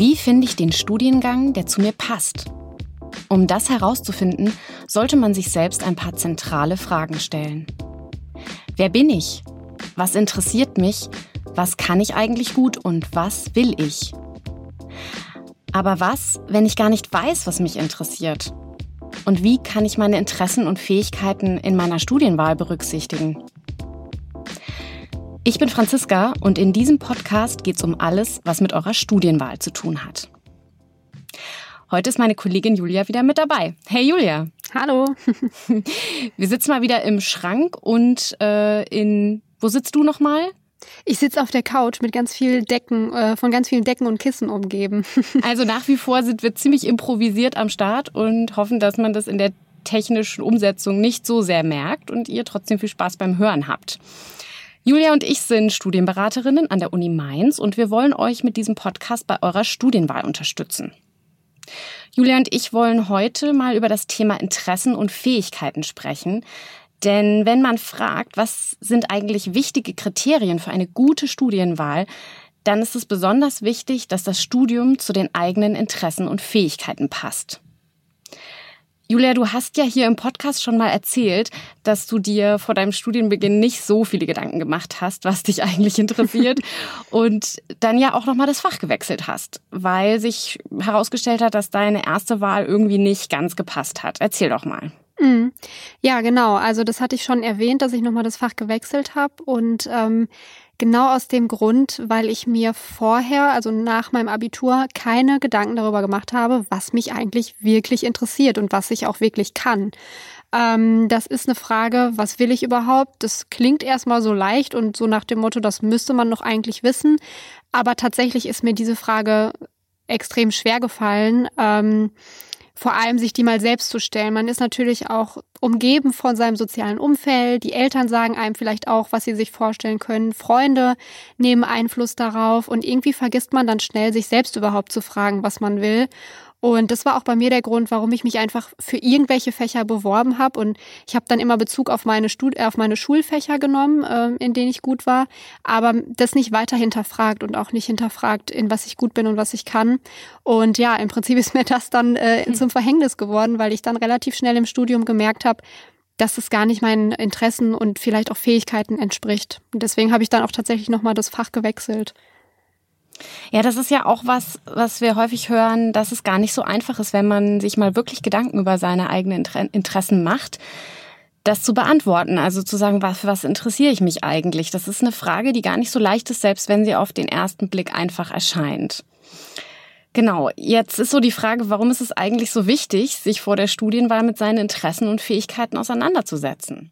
Wie finde ich den Studiengang, der zu mir passt? Um das herauszufinden, sollte man sich selbst ein paar zentrale Fragen stellen. Wer bin ich? Was interessiert mich? Was kann ich eigentlich gut und was will ich? Aber was, wenn ich gar nicht weiß, was mich interessiert? Und wie kann ich meine Interessen und Fähigkeiten in meiner Studienwahl berücksichtigen? Ich bin Franziska und in diesem Podcast geht es um alles, was mit eurer Studienwahl zu tun hat. Heute ist meine Kollegin Julia wieder mit dabei. Hey Julia. Hallo. Wir sitzen mal wieder im Schrank und äh, in, wo sitzt du nochmal? Ich sitze auf der Couch mit ganz vielen Decken, äh, von ganz vielen Decken und Kissen umgeben. also nach wie vor sind wir ziemlich improvisiert am Start und hoffen, dass man das in der technischen Umsetzung nicht so sehr merkt und ihr trotzdem viel Spaß beim Hören habt. Julia und ich sind Studienberaterinnen an der Uni Mainz und wir wollen euch mit diesem Podcast bei eurer Studienwahl unterstützen. Julia und ich wollen heute mal über das Thema Interessen und Fähigkeiten sprechen, denn wenn man fragt, was sind eigentlich wichtige Kriterien für eine gute Studienwahl, dann ist es besonders wichtig, dass das Studium zu den eigenen Interessen und Fähigkeiten passt. Julia, du hast ja hier im Podcast schon mal erzählt, dass du dir vor deinem Studienbeginn nicht so viele Gedanken gemacht hast, was dich eigentlich interessiert und dann ja auch noch mal das Fach gewechselt hast, weil sich herausgestellt hat, dass deine erste Wahl irgendwie nicht ganz gepasst hat. Erzähl doch mal. Mhm. Ja, genau. Also das hatte ich schon erwähnt, dass ich nochmal das Fach gewechselt habe. Und ähm, genau aus dem Grund, weil ich mir vorher, also nach meinem Abitur, keine Gedanken darüber gemacht habe, was mich eigentlich wirklich interessiert und was ich auch wirklich kann. Ähm, das ist eine Frage, was will ich überhaupt? Das klingt erstmal so leicht und so nach dem Motto, das müsste man noch eigentlich wissen. Aber tatsächlich ist mir diese Frage extrem schwer gefallen. Ähm, vor allem sich die mal selbst zu stellen. Man ist natürlich auch umgeben von seinem sozialen Umfeld. Die Eltern sagen einem vielleicht auch, was sie sich vorstellen können. Freunde nehmen Einfluss darauf und irgendwie vergisst man dann schnell, sich selbst überhaupt zu fragen, was man will. Und das war auch bei mir der Grund, warum ich mich einfach für irgendwelche Fächer beworben habe. Und ich habe dann immer Bezug auf meine, Stud auf meine Schulfächer genommen, äh, in denen ich gut war, aber das nicht weiter hinterfragt und auch nicht hinterfragt, in was ich gut bin und was ich kann. Und ja, im Prinzip ist mir das dann äh, zum Verhängnis geworden, weil ich dann relativ schnell im Studium gemerkt habe, dass es gar nicht meinen Interessen und vielleicht auch Fähigkeiten entspricht. Und deswegen habe ich dann auch tatsächlich nochmal das Fach gewechselt. Ja, das ist ja auch was, was wir häufig hören, dass es gar nicht so einfach ist, wenn man sich mal wirklich Gedanken über seine eigenen Interessen macht, das zu beantworten. Also zu sagen, was, was interessiere ich mich eigentlich? Das ist eine Frage, die gar nicht so leicht ist, selbst wenn sie auf den ersten Blick einfach erscheint. Genau, jetzt ist so die Frage, warum ist es eigentlich so wichtig, sich vor der Studienwahl mit seinen Interessen und Fähigkeiten auseinanderzusetzen?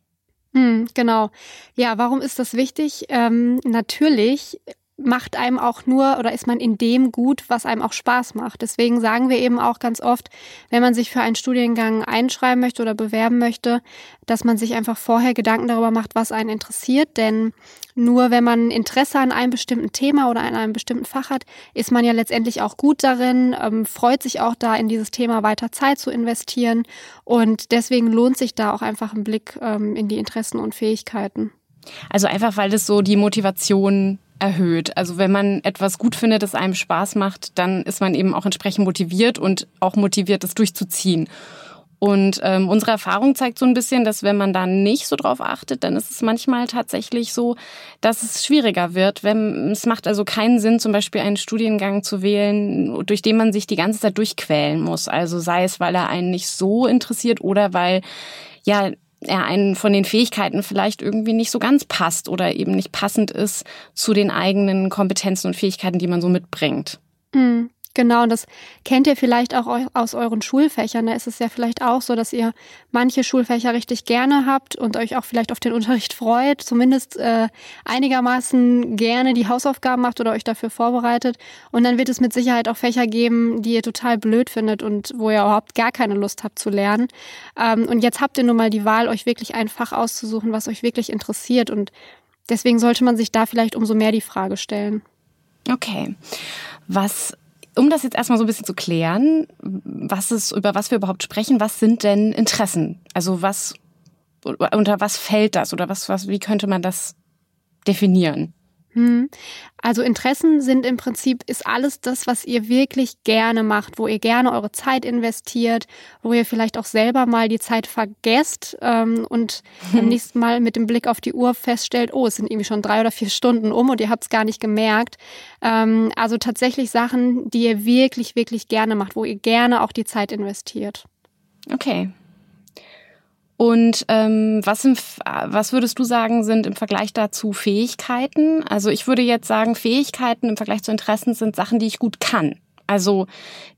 Hm, genau. Ja, warum ist das wichtig? Ähm, natürlich macht einem auch nur oder ist man in dem gut, was einem auch Spaß macht. Deswegen sagen wir eben auch ganz oft, wenn man sich für einen Studiengang einschreiben möchte oder bewerben möchte, dass man sich einfach vorher Gedanken darüber macht, was einen interessiert. Denn nur wenn man Interesse an einem bestimmten Thema oder an einem bestimmten Fach hat, ist man ja letztendlich auch gut darin, ähm, freut sich auch da in dieses Thema weiter Zeit zu investieren. Und deswegen lohnt sich da auch einfach ein Blick ähm, in die Interessen und Fähigkeiten. Also einfach, weil das so die Motivation erhöht. Also wenn man etwas gut findet, das einem Spaß macht, dann ist man eben auch entsprechend motiviert und auch motiviert, das durchzuziehen. Und ähm, unsere Erfahrung zeigt so ein bisschen, dass wenn man da nicht so drauf achtet, dann ist es manchmal tatsächlich so, dass es schwieriger wird. Wenn, es macht also keinen Sinn, zum Beispiel einen Studiengang zu wählen, durch den man sich die ganze Zeit durchquälen muss. Also sei es, weil er einen nicht so interessiert oder weil ja er einen von den Fähigkeiten vielleicht irgendwie nicht so ganz passt oder eben nicht passend ist zu den eigenen Kompetenzen und Fähigkeiten, die man so mitbringt. Mhm. Genau, und das kennt ihr vielleicht auch aus euren Schulfächern. Da ist es ja vielleicht auch so, dass ihr manche Schulfächer richtig gerne habt und euch auch vielleicht auf den Unterricht freut, zumindest äh, einigermaßen gerne die Hausaufgaben macht oder euch dafür vorbereitet. Und dann wird es mit Sicherheit auch Fächer geben, die ihr total blöd findet und wo ihr überhaupt gar keine Lust habt zu lernen. Ähm, und jetzt habt ihr nun mal die Wahl, euch wirklich ein Fach auszusuchen, was euch wirklich interessiert. Und deswegen sollte man sich da vielleicht umso mehr die Frage stellen. Okay. Was um das jetzt erstmal so ein bisschen zu klären, was ist, über was wir überhaupt sprechen, was sind denn Interessen? Also was, unter was fällt das oder was, was, wie könnte man das definieren? Hm. Also Interessen sind im Prinzip, ist alles das, was ihr wirklich gerne macht, wo ihr gerne eure Zeit investiert, wo ihr vielleicht auch selber mal die Zeit vergesst ähm, und beim nächsten Mal mit dem Blick auf die Uhr feststellt, oh, es sind irgendwie schon drei oder vier Stunden um und ihr habt es gar nicht gemerkt. Ähm, also tatsächlich Sachen, die ihr wirklich, wirklich gerne macht, wo ihr gerne auch die Zeit investiert. Okay. Und ähm, was, im, was würdest du sagen, sind im Vergleich dazu Fähigkeiten? Also ich würde jetzt sagen, Fähigkeiten im Vergleich zu Interessen sind Sachen, die ich gut kann. Also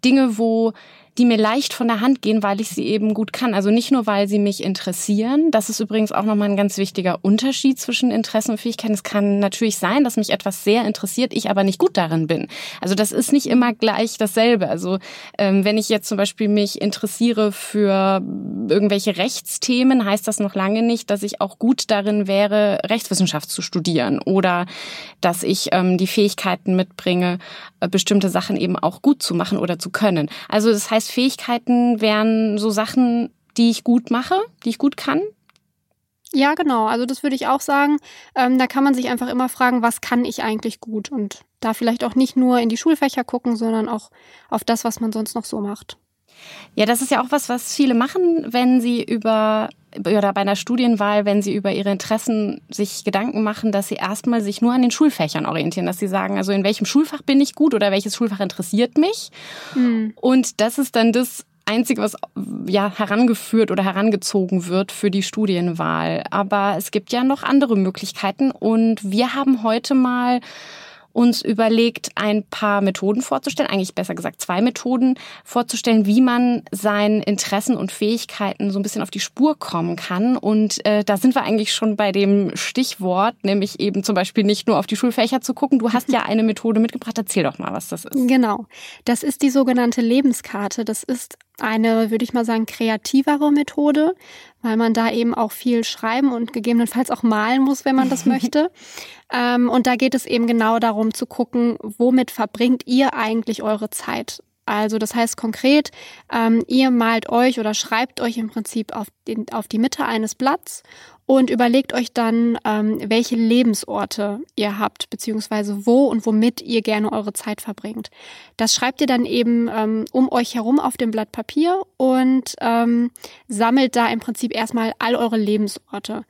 Dinge, wo die mir leicht von der Hand gehen, weil ich sie eben gut kann. Also nicht nur, weil sie mich interessieren. Das ist übrigens auch nochmal ein ganz wichtiger Unterschied zwischen Interessen und Fähigkeiten. Es kann natürlich sein, dass mich etwas sehr interessiert, ich aber nicht gut darin bin. Also das ist nicht immer gleich dasselbe. Also ähm, wenn ich jetzt zum Beispiel mich interessiere für irgendwelche Rechtsthemen, heißt das noch lange nicht, dass ich auch gut darin wäre, Rechtswissenschaft zu studieren oder dass ich ähm, die Fähigkeiten mitbringe, äh, bestimmte Sachen eben auch gut zu machen oder zu können. Also das heißt, Fähigkeiten wären so Sachen, die ich gut mache, die ich gut kann. Ja, genau. Also das würde ich auch sagen. Ähm, da kann man sich einfach immer fragen, was kann ich eigentlich gut? Und da vielleicht auch nicht nur in die Schulfächer gucken, sondern auch auf das, was man sonst noch so macht. Ja, das ist ja auch was, was viele machen, wenn sie über oder bei einer Studienwahl, wenn sie über ihre Interessen sich Gedanken machen, dass sie erstmal sich nur an den Schulfächern orientieren, dass sie sagen, also in welchem Schulfach bin ich gut oder welches Schulfach interessiert mich. Mhm. Und das ist dann das Einzige, was ja herangeführt oder herangezogen wird für die Studienwahl. Aber es gibt ja noch andere Möglichkeiten und wir haben heute mal uns überlegt, ein paar Methoden vorzustellen, eigentlich besser gesagt zwei Methoden vorzustellen, wie man seinen Interessen und Fähigkeiten so ein bisschen auf die Spur kommen kann. Und äh, da sind wir eigentlich schon bei dem Stichwort, nämlich eben zum Beispiel nicht nur auf die Schulfächer zu gucken. Du hast ja eine Methode mitgebracht. Erzähl doch mal, was das ist. Genau. Das ist die sogenannte Lebenskarte. Das ist eine, würde ich mal sagen, kreativere Methode, weil man da eben auch viel schreiben und gegebenenfalls auch malen muss, wenn man das möchte. Ähm, und da geht es eben genau darum zu gucken, womit verbringt ihr eigentlich eure Zeit? Also das heißt konkret, ähm, ihr malt euch oder schreibt euch im Prinzip auf, den, auf die Mitte eines Blatts und überlegt euch dann, ähm, welche Lebensorte ihr habt, beziehungsweise wo und womit ihr gerne eure Zeit verbringt. Das schreibt ihr dann eben ähm, um euch herum auf dem Blatt Papier und ähm, sammelt da im Prinzip erstmal all eure Lebensorte.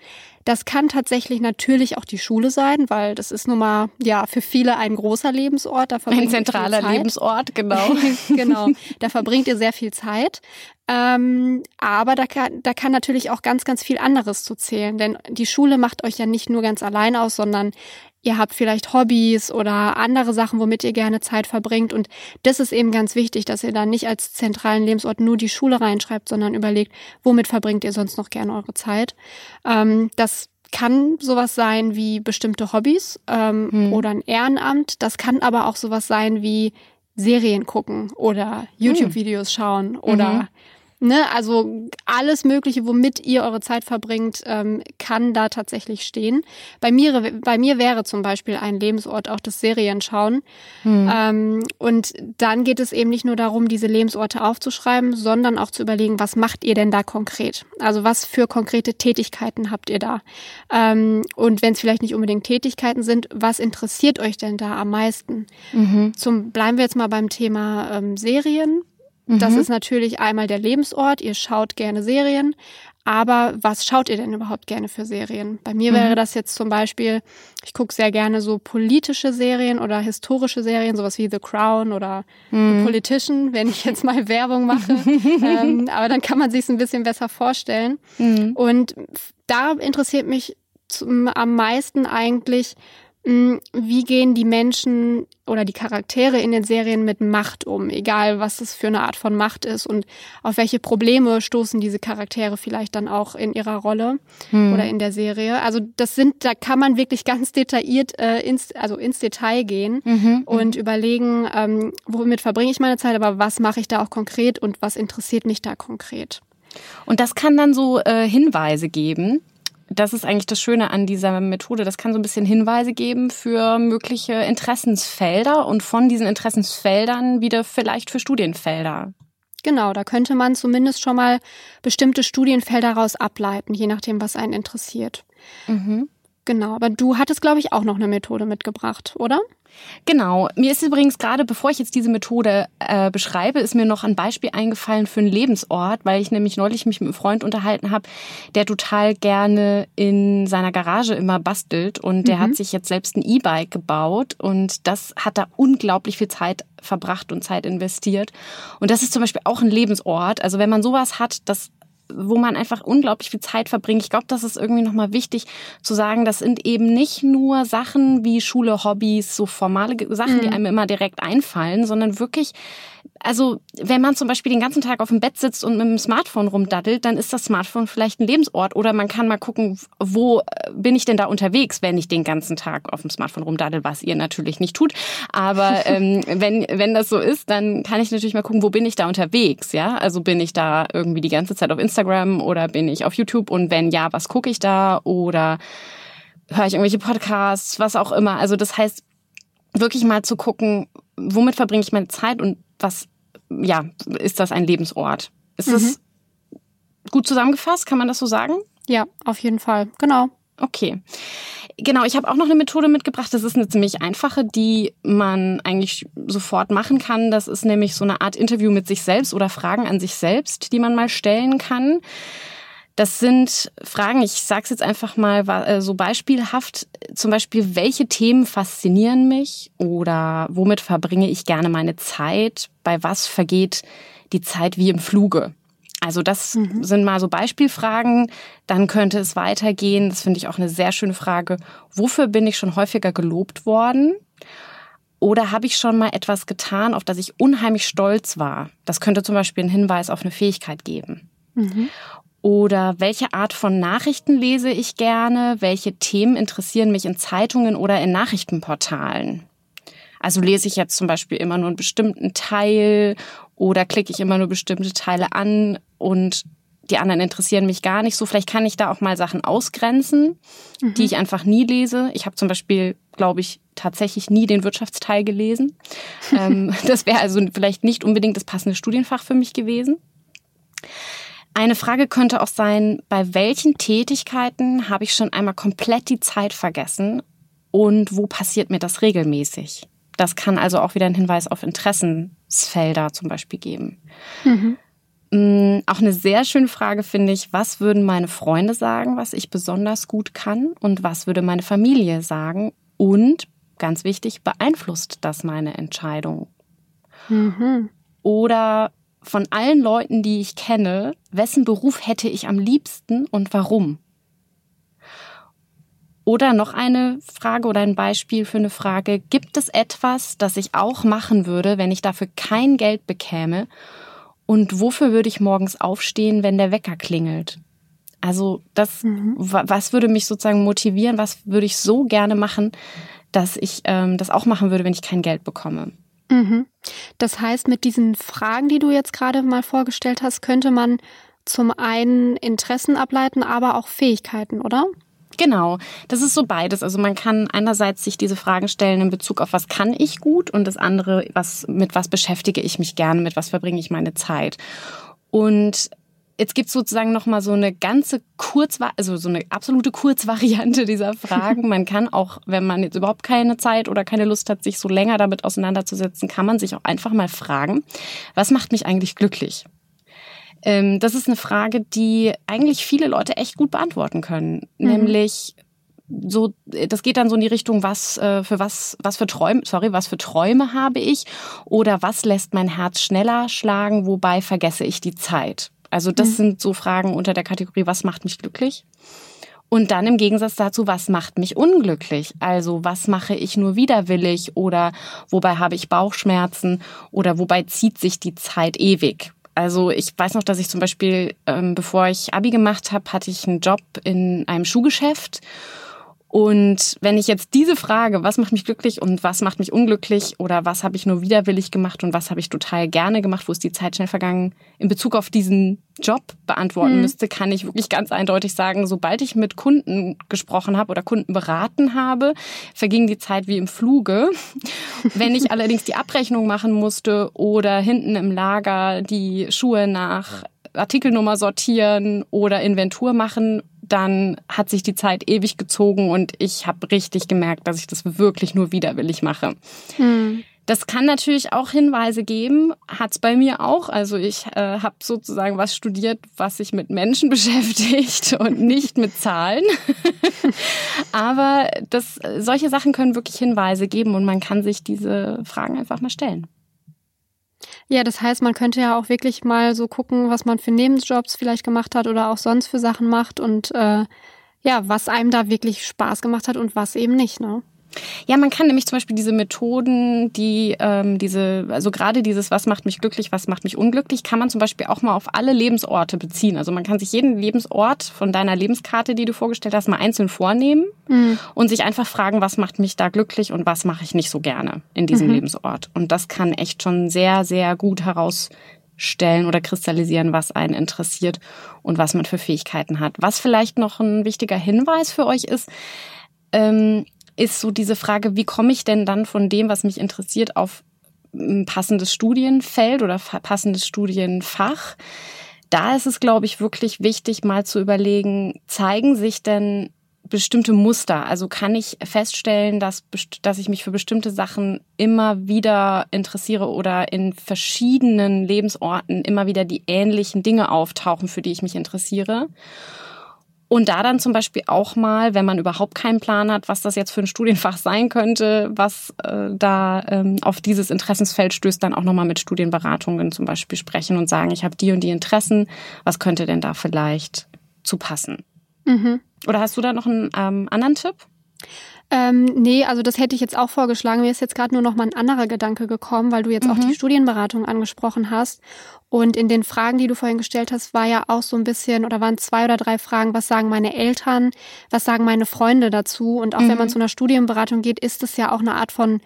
Das kann tatsächlich natürlich auch die Schule sein, weil das ist nun mal ja für viele ein großer Lebensort. Da ein zentraler Lebensort, genau. genau. Da verbringt ihr sehr viel Zeit. Ähm, aber da kann, da kann natürlich auch ganz, ganz viel anderes zu zählen. Denn die Schule macht euch ja nicht nur ganz allein aus, sondern ihr habt vielleicht Hobbys oder andere Sachen, womit ihr gerne Zeit verbringt. Und das ist eben ganz wichtig, dass ihr da nicht als zentralen Lebensort nur die Schule reinschreibt, sondern überlegt, womit verbringt ihr sonst noch gerne eure Zeit. Ähm, das kann sowas sein wie bestimmte Hobbys ähm, hm. oder ein Ehrenamt. Das kann aber auch sowas sein wie Serien gucken oder hm. YouTube-Videos schauen oder mhm. Ne, also alles Mögliche, womit ihr eure Zeit verbringt, ähm, kann da tatsächlich stehen. Bei mir, bei mir wäre zum Beispiel ein Lebensort auch das Serienschauen. Mhm. Ähm, und dann geht es eben nicht nur darum, diese Lebensorte aufzuschreiben, sondern auch zu überlegen, was macht ihr denn da konkret? Also was für konkrete Tätigkeiten habt ihr da? Ähm, und wenn es vielleicht nicht unbedingt Tätigkeiten sind, was interessiert euch denn da am meisten? Mhm. Zum bleiben wir jetzt mal beim Thema ähm, Serien. Das mhm. ist natürlich einmal der Lebensort. Ihr schaut gerne Serien. Aber was schaut ihr denn überhaupt gerne für Serien? Bei mir mhm. wäre das jetzt zum Beispiel, ich gucke sehr gerne so politische Serien oder historische Serien, sowas wie The Crown oder mhm. The Politician, wenn ich jetzt mal Werbung mache. ähm, aber dann kann man sich es ein bisschen besser vorstellen. Mhm. Und da interessiert mich zum, am meisten eigentlich, wie gehen die Menschen oder die Charaktere in den Serien mit Macht um, egal was es für eine Art von Macht ist und auf welche Probleme stoßen diese Charaktere vielleicht dann auch in ihrer Rolle hm. oder in der Serie. Also das sind, da kann man wirklich ganz detailliert äh, ins, also ins Detail gehen mhm. und überlegen, ähm, womit verbringe ich meine Zeit, aber was mache ich da auch konkret und was interessiert mich da konkret. Und das kann dann so äh, Hinweise geben, das ist eigentlich das Schöne an dieser Methode. Das kann so ein bisschen Hinweise geben für mögliche Interessensfelder und von diesen Interessensfeldern wieder vielleicht für Studienfelder. Genau, da könnte man zumindest schon mal bestimmte Studienfelder daraus ableiten, je nachdem, was einen interessiert. Mhm. Genau, aber du hattest, glaube ich, auch noch eine Methode mitgebracht, oder? Genau. Mir ist übrigens gerade, bevor ich jetzt diese Methode äh, beschreibe, ist mir noch ein Beispiel eingefallen für einen Lebensort, weil ich nämlich neulich mich mit einem Freund unterhalten habe, der total gerne in seiner Garage immer bastelt und der mhm. hat sich jetzt selbst ein E-Bike gebaut und das hat da unglaublich viel Zeit verbracht und Zeit investiert. Und das ist zum Beispiel auch ein Lebensort. Also wenn man sowas hat, das wo man einfach unglaublich viel Zeit verbringt. Ich glaube, das ist irgendwie nochmal wichtig zu sagen, das sind eben nicht nur Sachen wie Schule, Hobbys, so formale Sachen, mhm. die einem immer direkt einfallen, sondern wirklich also wenn man zum Beispiel den ganzen Tag auf dem Bett sitzt und mit dem Smartphone rumdaddelt, dann ist das Smartphone vielleicht ein Lebensort. Oder man kann mal gucken, wo äh, bin ich denn da unterwegs, wenn ich den ganzen Tag auf dem Smartphone rumdaddel, was ihr natürlich nicht tut. Aber ähm, wenn, wenn das so ist, dann kann ich natürlich mal gucken, wo bin ich da unterwegs. Ja, Also bin ich da irgendwie die ganze Zeit auf Instagram oder bin ich auf YouTube? Und wenn ja, was gucke ich da? Oder höre ich irgendwelche Podcasts, was auch immer. Also das heißt, wirklich mal zu gucken, womit verbringe ich meine Zeit und was, ja, ist das ein Lebensort? Ist mhm. das gut zusammengefasst? Kann man das so sagen? Ja, auf jeden Fall. Genau. Okay. Genau, ich habe auch noch eine Methode mitgebracht. Das ist eine ziemlich einfache, die man eigentlich sofort machen kann. Das ist nämlich so eine Art Interview mit sich selbst oder Fragen an sich selbst, die man mal stellen kann. Das sind Fragen, ich sage es jetzt einfach mal äh, so beispielhaft, zum Beispiel, welche Themen faszinieren mich oder womit verbringe ich gerne meine Zeit, bei was vergeht die Zeit wie im Fluge. Also das mhm. sind mal so Beispielfragen. Dann könnte es weitergehen. Das finde ich auch eine sehr schöne Frage. Wofür bin ich schon häufiger gelobt worden? Oder habe ich schon mal etwas getan, auf das ich unheimlich stolz war? Das könnte zum Beispiel einen Hinweis auf eine Fähigkeit geben. Mhm. Oder welche Art von Nachrichten lese ich gerne? Welche Themen interessieren mich in Zeitungen oder in Nachrichtenportalen? Also lese ich jetzt zum Beispiel immer nur einen bestimmten Teil oder klicke ich immer nur bestimmte Teile an und die anderen interessieren mich gar nicht so. Vielleicht kann ich da auch mal Sachen ausgrenzen, mhm. die ich einfach nie lese. Ich habe zum Beispiel, glaube ich, tatsächlich nie den Wirtschaftsteil gelesen. ähm, das wäre also vielleicht nicht unbedingt das passende Studienfach für mich gewesen. Eine Frage könnte auch sein, bei welchen Tätigkeiten habe ich schon einmal komplett die Zeit vergessen und wo passiert mir das regelmäßig? Das kann also auch wieder einen Hinweis auf Interessensfelder zum Beispiel geben. Mhm. Mm, auch eine sehr schöne Frage finde ich, was würden meine Freunde sagen, was ich besonders gut kann und was würde meine Familie sagen und ganz wichtig, beeinflusst das meine Entscheidung? Mhm. Oder von allen Leuten, die ich kenne, wessen Beruf hätte ich am liebsten und warum? Oder noch eine Frage oder ein Beispiel für eine Frage. Gibt es etwas, das ich auch machen würde, wenn ich dafür kein Geld bekäme? Und wofür würde ich morgens aufstehen, wenn der Wecker klingelt? Also das, mhm. was würde mich sozusagen motivieren? Was würde ich so gerne machen, dass ich ähm, das auch machen würde, wenn ich kein Geld bekomme? Mhm. Das heißt, mit diesen Fragen, die du jetzt gerade mal vorgestellt hast, könnte man zum einen Interessen ableiten, aber auch Fähigkeiten, oder? Genau, das ist so beides. Also man kann einerseits sich diese Fragen stellen in Bezug auf was kann ich gut und das andere, was mit was beschäftige ich mich gerne, mit was verbringe ich meine Zeit. Und Jetzt gibt es sozusagen noch mal so eine ganze Kurz, also so eine absolute Kurzvariante dieser Fragen. Man kann auch, wenn man jetzt überhaupt keine Zeit oder keine Lust hat, sich so länger damit auseinanderzusetzen, kann man sich auch einfach mal fragen, was macht mich eigentlich glücklich? Ähm, das ist eine Frage, die eigentlich viele Leute echt gut beantworten können. Mhm. Nämlich, so, das geht dann so in die Richtung, was äh, für was, was für Träume, sorry, was für Träume habe ich oder was lässt mein Herz schneller schlagen, wobei vergesse ich die Zeit. Also das mhm. sind so Fragen unter der Kategorie, was macht mich glücklich? Und dann im Gegensatz dazu, was macht mich unglücklich? Also was mache ich nur widerwillig oder wobei habe ich Bauchschmerzen oder wobei zieht sich die Zeit ewig? Also ich weiß noch, dass ich zum Beispiel, ähm, bevor ich Abi gemacht habe, hatte ich einen Job in einem Schuhgeschäft und wenn ich jetzt diese Frage, was macht mich glücklich und was macht mich unglücklich oder was habe ich nur widerwillig gemacht und was habe ich total gerne gemacht, wo ist die Zeit schnell vergangen, in Bezug auf diesen Job beantworten mhm. müsste, kann ich wirklich ganz eindeutig sagen, sobald ich mit Kunden gesprochen habe oder Kunden beraten habe, verging die Zeit wie im Fluge. Wenn ich allerdings die Abrechnung machen musste oder hinten im Lager die Schuhe nach Artikelnummer sortieren oder Inventur machen, dann hat sich die Zeit ewig gezogen und ich habe richtig gemerkt, dass ich das wirklich nur widerwillig mache. Hm. Das kann natürlich auch Hinweise geben, hat es bei mir auch. Also ich äh, habe sozusagen was studiert, was sich mit Menschen beschäftigt und nicht mit Zahlen. Aber das, solche Sachen können wirklich Hinweise geben und man kann sich diese Fragen einfach mal stellen. Ja, das heißt, man könnte ja auch wirklich mal so gucken, was man für Nebenjobs vielleicht gemacht hat oder auch sonst für Sachen macht und äh, ja, was einem da wirklich Spaß gemacht hat und was eben nicht, ne? Ja, man kann nämlich zum Beispiel diese Methoden, die ähm, diese, also gerade dieses, was macht mich glücklich, was macht mich unglücklich, kann man zum Beispiel auch mal auf alle Lebensorte beziehen. Also man kann sich jeden Lebensort von deiner Lebenskarte, die du vorgestellt hast, mal einzeln vornehmen mhm. und sich einfach fragen, was macht mich da glücklich und was mache ich nicht so gerne in diesem mhm. Lebensort. Und das kann echt schon sehr, sehr gut herausstellen oder kristallisieren, was einen interessiert und was man für Fähigkeiten hat. Was vielleicht noch ein wichtiger Hinweis für euch ist, ähm, ist so diese Frage, wie komme ich denn dann von dem, was mich interessiert, auf ein passendes Studienfeld oder passendes Studienfach? Da ist es, glaube ich, wirklich wichtig, mal zu überlegen, zeigen sich denn bestimmte Muster? Also kann ich feststellen, dass, dass ich mich für bestimmte Sachen immer wieder interessiere oder in verschiedenen Lebensorten immer wieder die ähnlichen Dinge auftauchen, für die ich mich interessiere? Und da dann zum Beispiel auch mal, wenn man überhaupt keinen Plan hat, was das jetzt für ein Studienfach sein könnte, was äh, da ähm, auf dieses Interessensfeld stößt, dann auch nochmal mit Studienberatungen zum Beispiel sprechen und sagen, ich habe die und die Interessen, was könnte denn da vielleicht zu passen? Mhm. Oder hast du da noch einen ähm, anderen Tipp? Ähm, nee, also das hätte ich jetzt auch vorgeschlagen. Mir ist jetzt gerade nur noch mal ein anderer Gedanke gekommen, weil du jetzt mhm. auch die Studienberatung angesprochen hast. Und in den Fragen, die du vorhin gestellt hast, war ja auch so ein bisschen oder waren zwei oder drei Fragen, was sagen meine Eltern, was sagen meine Freunde dazu? Und auch mhm. wenn man mhm. zu einer Studienberatung geht, ist es ja auch eine Art von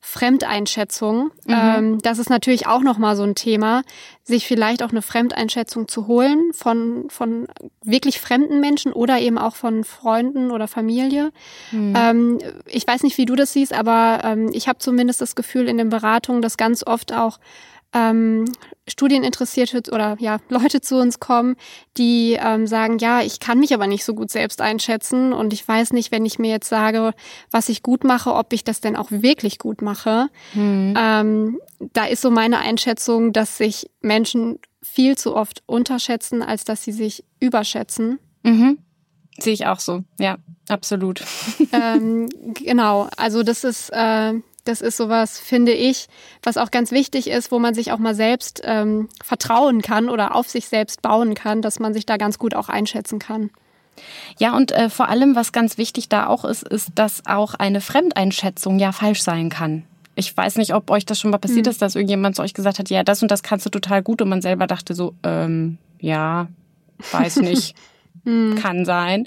Fremdeinschätzung. Mhm. Ähm, das ist natürlich auch nochmal so ein Thema, sich vielleicht auch eine Fremdeinschätzung zu holen von, von wirklich fremden Menschen oder eben auch von Freunden oder Familie. Mhm. Ähm, ich weiß nicht, wie du das siehst, aber ähm, ich habe zumindest das Gefühl in den Beratungen, dass ganz oft auch ähm, Studieninteressierte oder ja Leute zu uns kommen, die ähm, sagen, ja, ich kann mich aber nicht so gut selbst einschätzen und ich weiß nicht, wenn ich mir jetzt sage, was ich gut mache, ob ich das denn auch wirklich gut mache. Mhm. Ähm, da ist so meine Einschätzung, dass sich Menschen viel zu oft unterschätzen, als dass sie sich überschätzen. Mhm. Sehe ich auch so, ja, absolut. ähm, genau, also das ist äh, das ist sowas, finde ich, was auch ganz wichtig ist, wo man sich auch mal selbst ähm, vertrauen kann oder auf sich selbst bauen kann, dass man sich da ganz gut auch einschätzen kann. Ja, und äh, vor allem, was ganz wichtig da auch ist, ist, dass auch eine Fremdeinschätzung ja falsch sein kann. Ich weiß nicht, ob euch das schon mal passiert hm. ist, dass irgendjemand zu euch gesagt hat, ja, das und das kannst du total gut und man selber dachte so, ähm, ja, weiß nicht. Mhm. Kann sein.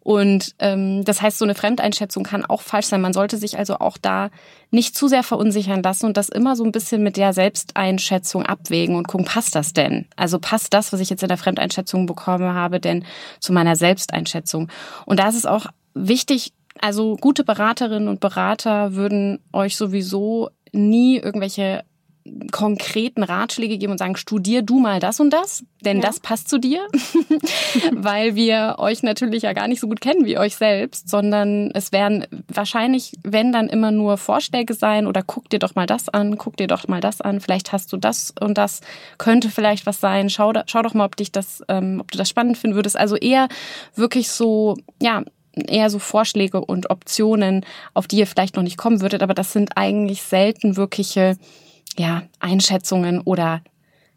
Und ähm, das heißt, so eine Fremdeinschätzung kann auch falsch sein. Man sollte sich also auch da nicht zu sehr verunsichern lassen und das immer so ein bisschen mit der Selbsteinschätzung abwägen und gucken, passt das denn? Also passt das, was ich jetzt in der Fremdeinschätzung bekommen habe, denn zu meiner Selbsteinschätzung? Und da ist es auch wichtig, also gute Beraterinnen und Berater würden euch sowieso nie irgendwelche konkreten Ratschläge geben und sagen, studier du mal das und das, denn ja. das passt zu dir, weil wir euch natürlich ja gar nicht so gut kennen wie euch selbst, sondern es werden wahrscheinlich, wenn dann immer nur Vorschläge sein oder guck dir doch mal das an, guck dir doch mal das an, vielleicht hast du das und das, könnte vielleicht was sein, schau, schau doch mal, ob dich das, ähm, ob du das spannend finden würdest. Also eher wirklich so, ja, eher so Vorschläge und Optionen, auf die ihr vielleicht noch nicht kommen würdet, aber das sind eigentlich selten wirkliche ja, Einschätzungen oder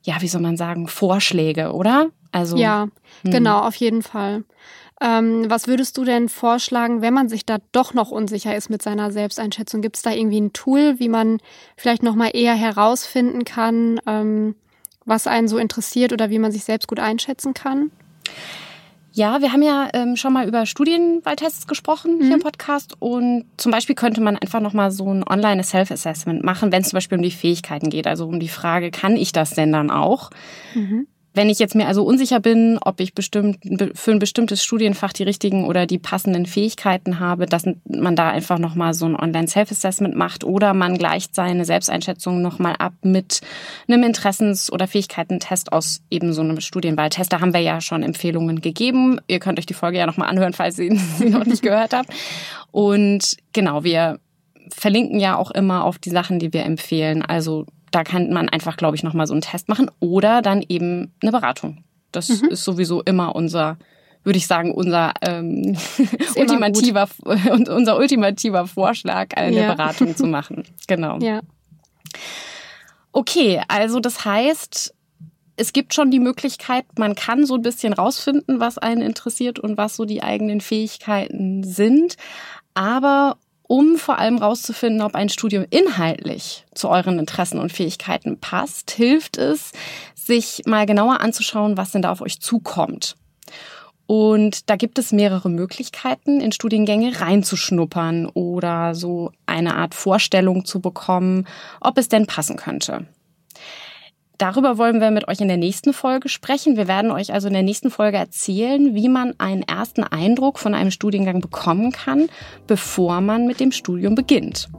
ja, wie soll man sagen, Vorschläge, oder? Also ja, hm. genau, auf jeden Fall. Ähm, was würdest du denn vorschlagen, wenn man sich da doch noch unsicher ist mit seiner Selbsteinschätzung? Gibt es da irgendwie ein Tool, wie man vielleicht noch mal eher herausfinden kann, ähm, was einen so interessiert oder wie man sich selbst gut einschätzen kann? Ja, wir haben ja ähm, schon mal über Studienwahltests gesprochen mhm. hier im Podcast und zum Beispiel könnte man einfach nochmal so ein online Self-Assessment machen, wenn es zum Beispiel um die Fähigkeiten geht, also um die Frage, kann ich das denn dann auch? Mhm. Wenn ich jetzt mir also unsicher bin, ob ich bestimmt für ein bestimmtes Studienfach die richtigen oder die passenden Fähigkeiten habe, dass man da einfach nochmal so ein Online-Self-Assessment macht oder man gleicht seine Selbsteinschätzung nochmal ab mit einem Interessens- oder Fähigkeitentest aus eben so einem Studienwahltest. Da haben wir ja schon Empfehlungen gegeben. Ihr könnt euch die Folge ja nochmal anhören, falls ihr sie noch nicht gehört habt. Und genau, wir verlinken ja auch immer auf die Sachen, die wir empfehlen. Also da kann man einfach, glaube ich, nochmal so einen Test machen oder dann eben eine Beratung. Das mhm. ist sowieso immer unser, würde ich sagen, unser ähm, ultimativer unser ultimativer Vorschlag, eine ja. Beratung zu machen. Genau. Ja. Okay, also das heißt, es gibt schon die Möglichkeit, man kann so ein bisschen rausfinden, was einen interessiert und was so die eigenen Fähigkeiten sind. Aber um vor allem herauszufinden, ob ein Studium inhaltlich zu euren Interessen und Fähigkeiten passt, hilft es, sich mal genauer anzuschauen, was denn da auf euch zukommt. Und da gibt es mehrere Möglichkeiten, in Studiengänge reinzuschnuppern oder so eine Art Vorstellung zu bekommen, ob es denn passen könnte. Darüber wollen wir mit euch in der nächsten Folge sprechen. Wir werden euch also in der nächsten Folge erzählen, wie man einen ersten Eindruck von einem Studiengang bekommen kann, bevor man mit dem Studium beginnt.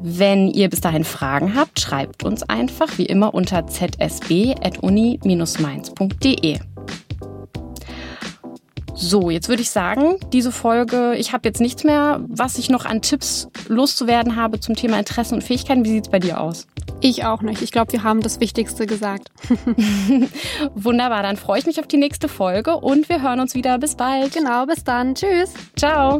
Wenn ihr bis dahin Fragen habt, schreibt uns einfach wie immer unter zsb.uni-mainz.de. So, jetzt würde ich sagen, diese Folge, ich habe jetzt nichts mehr, was ich noch an Tipps loszuwerden habe zum Thema Interessen und Fähigkeiten. Wie sieht es bei dir aus? Ich auch nicht. Ich glaube, wir haben das Wichtigste gesagt. Wunderbar, dann freue ich mich auf die nächste Folge und wir hören uns wieder. Bis bald. Genau, bis dann. Tschüss. Ciao.